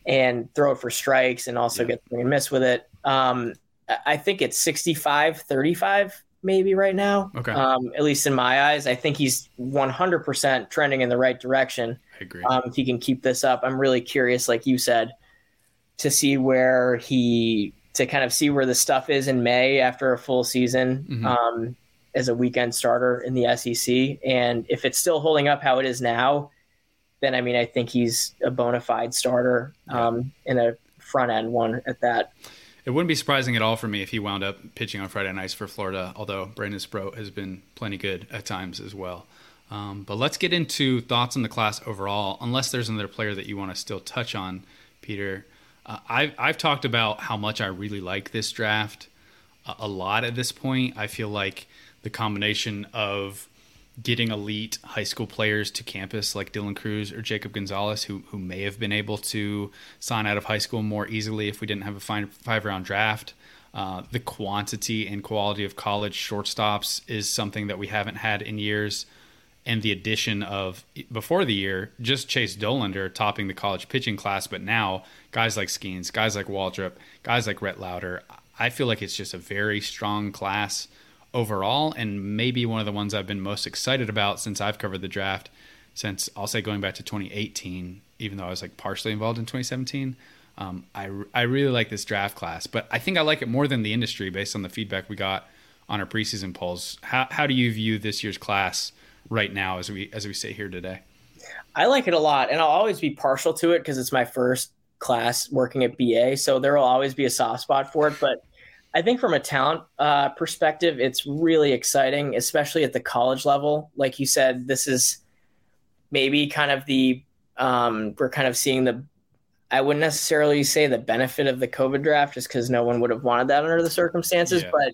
and throw it for strikes and also yeah. get swing and miss with it. Um, I think it's 65 35 maybe right now. Okay. Um, at least in my eyes, I think he's 100% trending in the right direction. I agree. Um, if he can keep this up, I'm really curious, like you said, to see where he to kind of see where the stuff is in May after a full season mm-hmm. um, as a weekend starter in the SEC, and if it's still holding up how it is now, then I mean, I think he's a bona fide starter um, in a front end one at that. It wouldn't be surprising at all for me if he wound up pitching on Friday nights for Florida, although Brandon Sproat has been plenty good at times as well. Um, but let's get into thoughts on the class overall, unless there's another player that you want to still touch on, Peter. Uh, I've, I've talked about how much I really like this draft a, a lot at this point. I feel like the combination of getting elite high school players to campus like Dylan Crews or Jacob Gonzalez, who who may have been able to sign out of high school more easily if we didn't have a five, five round draft. Uh, the quantity and quality of college shortstops is something that we haven't had in years. And the addition of before the year, just Chase Dollander topping the college pitching class, but now guys like Skenes, guys like Waldrep, guys like Rhett Lowder. I feel like it's just a very strong class overall, and maybe one of the ones I've been most excited about since I've covered the draft. Since I'll say going back to 2018, even though I was like partially involved in 2017, um, I I really like this draft class, but I think I like it more than the industry based on the feedback we got on our preseason polls. How how do you view this year's class right now as we as we sit here today? I like it a lot, and I'll always be partial to it because it's my first class working at BA, so there will always be a soft spot for it. But I think from a talent uh, perspective, it's really exciting, especially at the college level. Like you said, this is maybe kind of the um, we're kind of seeing the. I wouldn't necessarily say the benefit of the COVID draft, just because no one would have wanted that under the circumstances. Yeah. But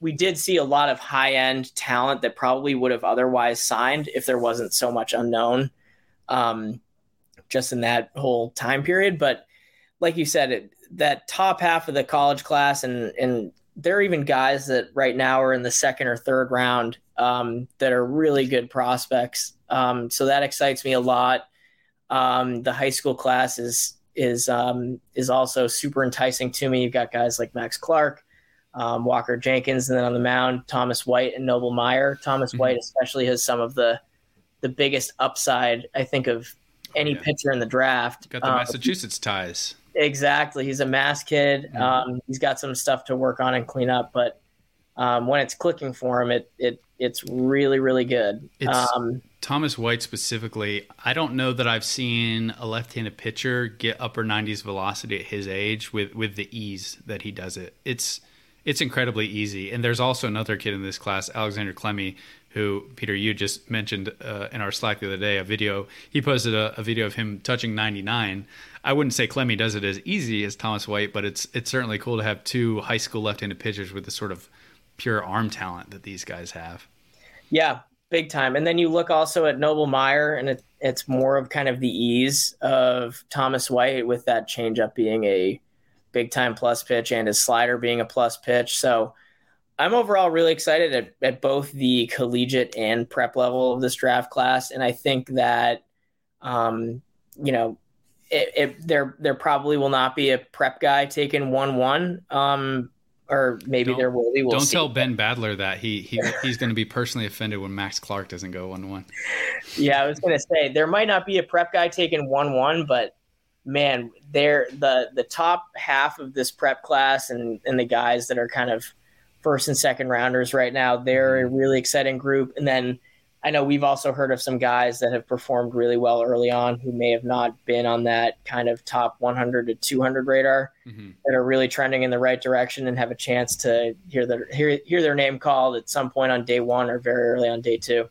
we did see a lot of high end talent that probably would have otherwise signed if there wasn't so much unknown, um, just in that whole time period. But like you said, it, that top half of the college class, and and there are even guys that right now are in the second or third round um, that are really good prospects. Um, so that excites me a lot. Um, the high school class is is um, is also super enticing to me. You've got guys like Max Clark, um, Walker Jenkins, and then on the mound, Thomas White and Noble Meyer. Thomas mm-hmm. White especially has some of the the biggest upside I think of any yeah. pitcher in the draft. Got the um, Massachusetts ties. Exactly. He's a mass kid. Mm-hmm. Um, he's got some stuff to work on and clean up, but um, when it's clicking for him, it it it's really really good. Um, Thomas White specifically. I don't know that I've seen a left-handed pitcher get upper 90s velocity at his age with with the ease that he does it. It's it's incredibly easy. And there's also another kid in this class, Alexander Clemmey, who Peter you just mentioned uh, in our Slack the other day. A video he posted a, a, video of him touching 99. I wouldn't say Clemmey does it as easy as Thomas White, but it's it's certainly cool to have two high school left-handed pitchers with the sort of pure arm talent that these guys have. Yeah, big time. And then you look also at Noble Meyer, and it, it's more of kind of the ease of Thomas White with that changeup being a big time plus pitch and his slider being a plus pitch. So I'm overall really excited at, at both the collegiate and prep level of this draft class, and I think that, um, you know, it, it, there there probably will not be a prep guy taken one one, um, or maybe don't, there will be. We'll don't see. tell Ben Badler that he, he he's going to be personally offended when Max Clark doesn't go one one. Yeah, I was going to say there might not be a prep guy taken one one, but man, they're the the top half of this prep class and and the guys that are kind of first and second rounders right now. They're a mm-hmm. really exciting group. And then I know we've also heard of some guys that have performed really well early on who may have not been on that kind of top 100 to 200 radar mm-hmm. that are really trending in the right direction and have a chance to hear their hear, hear their name called at some point on day one or very early on day two.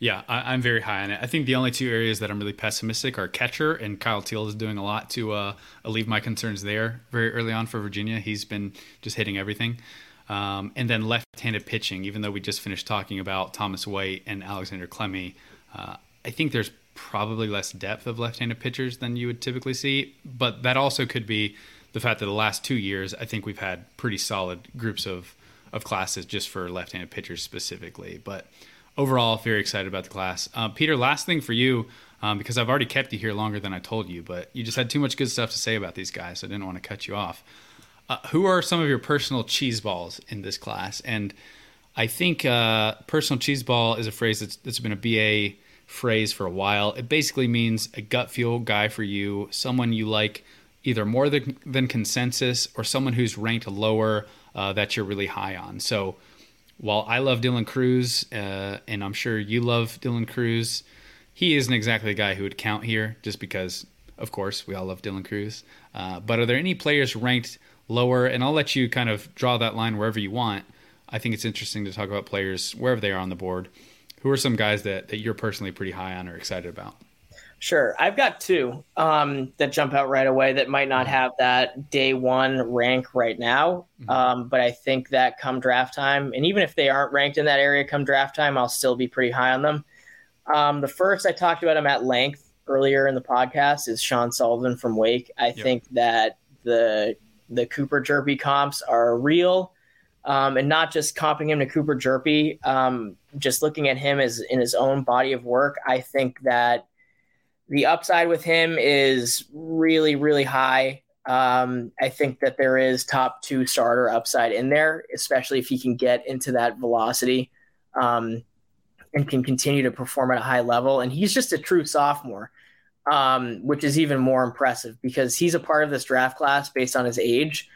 Yeah, I, am very high on it. I think the only two areas that I'm really pessimistic are catcher, and Kyle Teel is doing a lot to uh, alleviate my concerns there very early on for Virginia. He's been just hitting everything. Um, and then left-handed pitching, even though we just finished talking about Thomas White and Alexander Clemmey, uh, I think there's probably less depth of left-handed pitchers than you would typically see. But that also could be the fact that the last two years, I think we've had pretty solid groups of of classes just for left-handed pitchers specifically. But overall, very excited about the class. Uh, Peter, last thing for you, um, because I've already kept you here longer than I told you, but you just had too much good stuff to say about these guys, so I didn't want to cut you off. Uh, who are some of your personal cheese balls in this class? And I think uh, personal cheese ball is a phrase that's, that's been a BA phrase for a while. It basically means a gut feel guy for you, someone you like either more than, than consensus or someone who's ranked lower uh, that you're really high on. So while I love Dylan Crews, uh, and I'm sure you love Dylan Crews, he isn't exactly the guy who would count here just because, of course, we all love Dylan Crews. Uh, but are there any players ranked lower, and I'll let you kind of draw that line wherever you want. I think it's interesting to talk about players wherever they are on the board. Who are some guys that, that you're personally pretty high on or excited about? Sure. I've got two um, that jump out right away that might not have that day one rank right now. Mm-hmm. Um, but I think that come draft time, and even if they aren't ranked in that area come draft time, I'll still be pretty high on them. Um, the first I talked about him at length earlier in the podcast is Sean Sullivan from Wake. I yep. think that the the Cooper Hjerpe comps are real. Um, and not just comping him to Cooper Hjerpe, um, just looking at him as in his own body of work, I think that the upside with him is really, really high. Um, I think that there is top two starter upside in there, especially if he can get into that velocity um, and can continue to perform at a high level. And he's just a true sophomore um, which is even more impressive because he's a part of this draft class based on his age.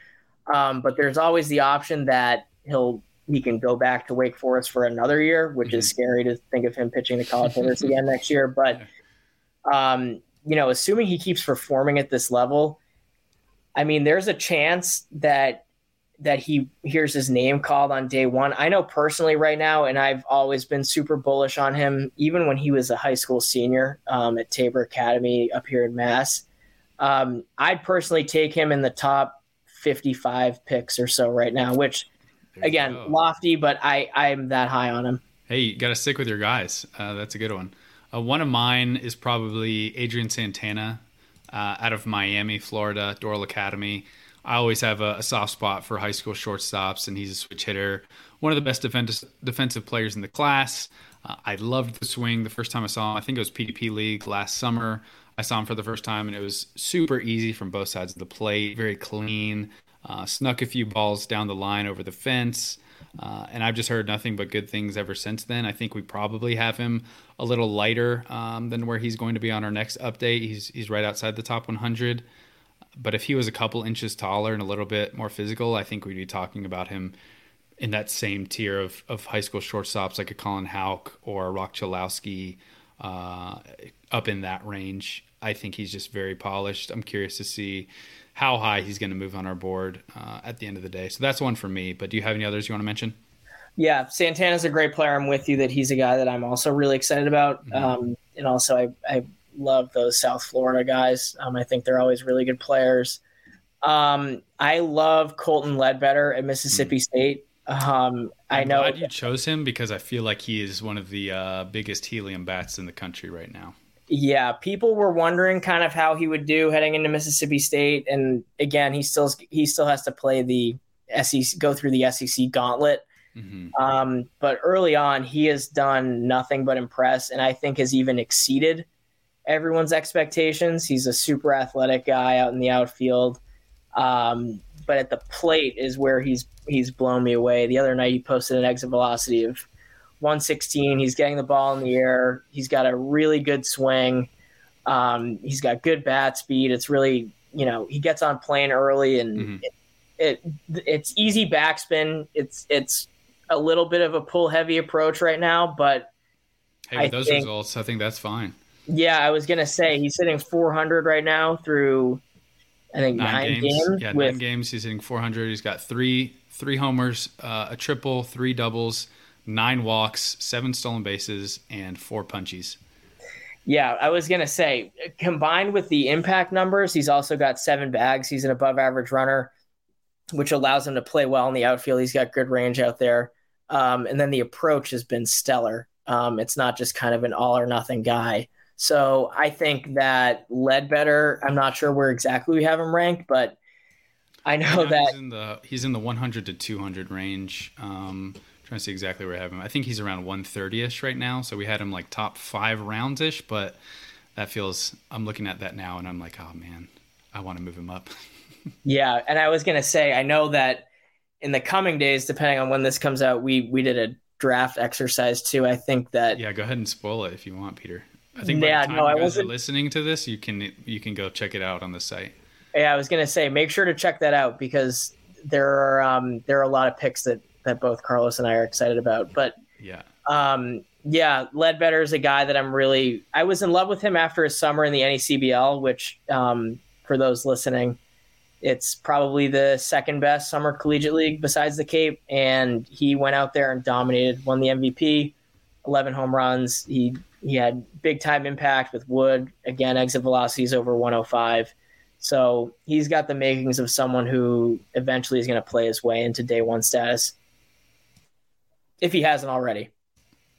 Um, but there's always the option that he'll he can go back to Wake Forest for another year, which mm-hmm. is scary to think of him pitching to college hitters again next year. But um, you know, assuming he keeps performing at this level, I mean, there's a chance that that he hears his name called on day one. I know personally right now, and I've always been super bullish on him, even when he was a high school senior um, at Tabor Academy up here in Mass. Um, I'd personally take him in the top 55 picks or so right now, which again, lofty, but I, I'm that high on him. Hey, you got to stick with your guys. Uh, that's a good one. Uh, one of mine is probably Adrian Santana uh, out of Miami, Florida, Doral Academy. I always have a, a, soft spot for high school shortstops, and he's a switch hitter. One of the best defensive defensive players in the class. Uh, I loved the swing the first time I saw him. I think it was PDP League last summer. I saw him for the first time, and it was super easy from both sides of the plate, very clean. Uh, snuck a few balls down the line over the fence. Uh, and I've just heard nothing but good things ever since then. I think we probably have him a little lighter um, than where he's going to be on our next update. He's he's right outside the top 100. But if he was a couple inches taller and a little bit more physical, I think we'd be talking about him in that same tier of, of high school shortstops like a Colin Houck or a Roch Cholowsky, uh, up in that range. I think he's just very polished. I'm curious to see how high he's going to move on our board uh, at the end of the day. So that's one for me. But do you have any others you want to mention? Yeah, Santana's a great player. I'm with you that he's a guy that I'm also really excited about. Mm-hmm. Um, and also, I, I love those South Florida guys. Um, I think they're always really good players. Um, I love Colton Ledbetter at Mississippi mm-hmm. State. Um, i know glad you chose him because I feel like he is one of the uh, biggest helium bats in the country right now. Yeah, people were wondering kind of how he would do heading into Mississippi State, and again, he still he still has to play the SEC, go through the SEC gauntlet. Mm-hmm. Um, but early on, he has done nothing but impress, and I think has even exceeded everyone's expectations. He's a super athletic guy out in the outfield. Um, but at the plate is where he's he's blown me away. The other night he posted an exit velocity of 116. He's getting the ball in the air. He's got a really good swing. Um, he's got good bat speed. It's really you know he gets on plane early and mm-hmm. it, it, it's easy backspin. It's it's a little bit of a pull heavy approach right now, but hey, with I those think, results, I think that's fine. Yeah, I was gonna say he's hitting 400 right now through I think nine, nine games. games. Yeah, with... nine games. He's hitting 400. He's got three three homers, uh, a triple, three doubles, nine walks, seven stolen bases, and four punchies. Yeah, I was gonna say, combined with the impact numbers, he's also got seven bags. He's an above average runner, which allows him to play well in the outfield. He's got good range out there, um, and then the approach has been stellar. Um, it's not just kind of an all or nothing guy. So I think that Ledbetter, I'm not sure where exactly we have him ranked, but I know that he's in the he's in the 100 to 200 range. Um, trying to see exactly where I have him. I think he's around 130ish right now. So we had him like top five rounds ish, but that feels. I'm looking at that now and I'm like, oh man, I want to move him up. yeah, and I was gonna say, I know that in the coming days, depending on when this comes out, we we did a draft exercise too. I think that yeah, go ahead and spoil it if you want, Peter. I think yeah, no, I wasn't listening to this. You can you can go check it out on the site. Yeah, I was gonna say make sure to check that out because there are um, there are a lot of picks that that both Carlos and I are excited about. But yeah, um, yeah, Ledbetter is a guy that I'm really I was in love with him after his summer in the NECBL, which um, for those listening, it's probably the second best summer collegiate league besides the Cape, and he went out there and dominated, won the MVP, 11 home runs. He he had big time impact with Wood. Again, exit velocities over 105. So he's got the makings of someone who eventually is going to play his way into day one status, if he hasn't already.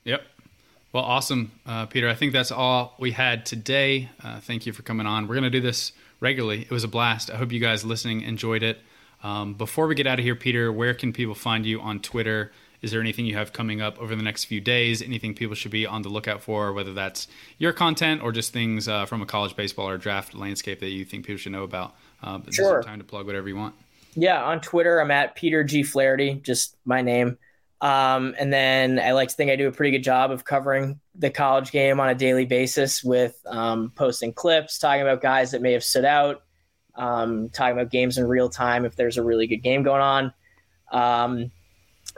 Yep. Well, awesome, uh, Peter. I think that's all we had today. Uh, thank you for coming on. We're going to do this regularly. It was a blast. I hope you guys listening enjoyed it. Um, before we get out of here, Peter, where can people find you on Twitter? Is there anything you have coming up over the next few days? Anything people should be on the lookout for, whether that's your content or just things uh, from a college baseball or draft landscape that you think people should know about? Uh, sure. time to plug whatever you want. Yeah, on Twitter, I'm at Peter G. Flaherty, just my name. Um, and then I like to think I do a pretty good job of covering the college game on a daily basis with um, posting clips, talking about guys that may have stood out, um, talking about games in real time if there's a really good game going on. Um,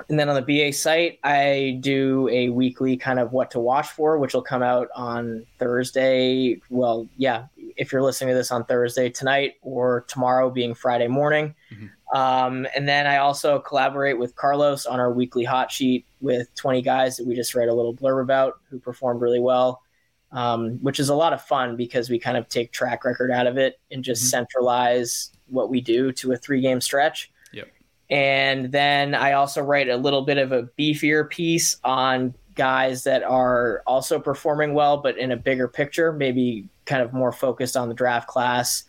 and then on the BA site, I do a weekly kind of what to watch for, which will come out on Thursday. Well, yeah, if you're listening to this on Thursday tonight or tomorrow being Friday morning. Mm-hmm. Um, and then I also collaborate with Carlos on our weekly hot sheet with 20 guys that we just read a little blurb about who performed really well, um, which is a lot of fun because we kind of take track record out of it and just mm-hmm. centralize what we do to a three game stretch. And then I also write a little bit of a beefier piece on guys that are also performing well, but in a bigger picture, maybe kind of more focused on the draft class,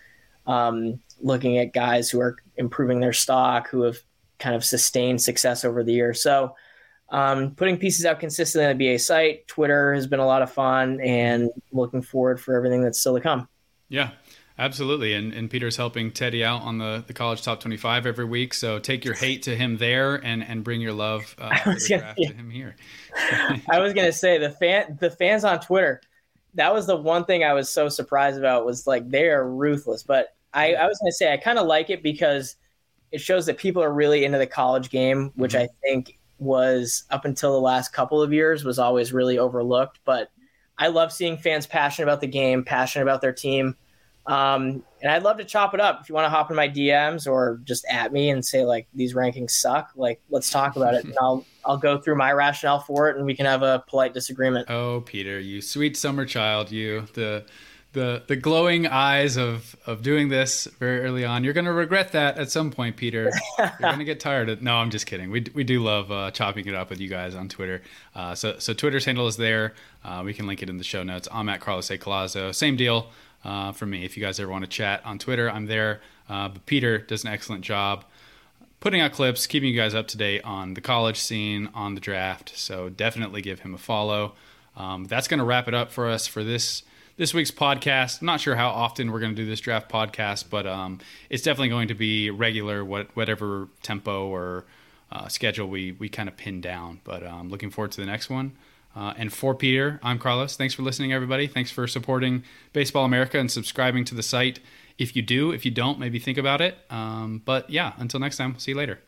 um, looking at guys who are improving their stock, who have kind of sustained success over the year. So, um, putting pieces out consistently on the BA site, Twitter has been a lot of fun, and looking forward for everything that's still to come. Yeah. Absolutely. And, and Peter's helping Teddy out on the, the college top 25 every week. So take your hate to him there and, and bring your love uh, gonna, yeah. to him here. I was going to say the fan, the fans on Twitter, that was the one thing I was so surprised about was like, they are ruthless, but I, I was going to say, I kind of like it because it shows that people are really into the college game, which mm-hmm. I think was up until the last couple of years was always really overlooked. But I love seeing fans passionate about the game, passionate about their team Um, and I'd love to chop it up. If you want to hop in my DMs or just at me and say like these rankings suck, like let's talk about it. And I'll I'll go through my rationale for it, and we can have a polite disagreement. Oh, Peter, you sweet summer child, you the the the glowing eyes of of doing this very early on. You're going to regret that at some point, Peter. You're going to get tired of. No, I'm just kidding. We we do love uh, chopping it up with you guys on Twitter. Uh, so so Twitter's handle is there. Uh, we can link it in the show notes. I'm at Carlos A. Collazo. Same deal uh, for me. If you guys ever want to chat on Twitter, I'm there. Uh, but Peter does an excellent job putting out clips, keeping you guys up to date on the college scene, on the draft. So definitely give him a follow. Um, that's going to wrap it up for us for this this week's podcast. I'm not sure how often we're going to do this draft podcast, but um, it's definitely going to be regular, what, whatever tempo or uh, schedule we, we kind of pin down. But um, looking forward to the next one. Uh, and for Peter, I'm Carlos. Thanks for listening, everybody. Thanks for supporting Baseball America and subscribing to the site. If you do, if you don't, maybe think about it. Um, but yeah, until next time, see you later.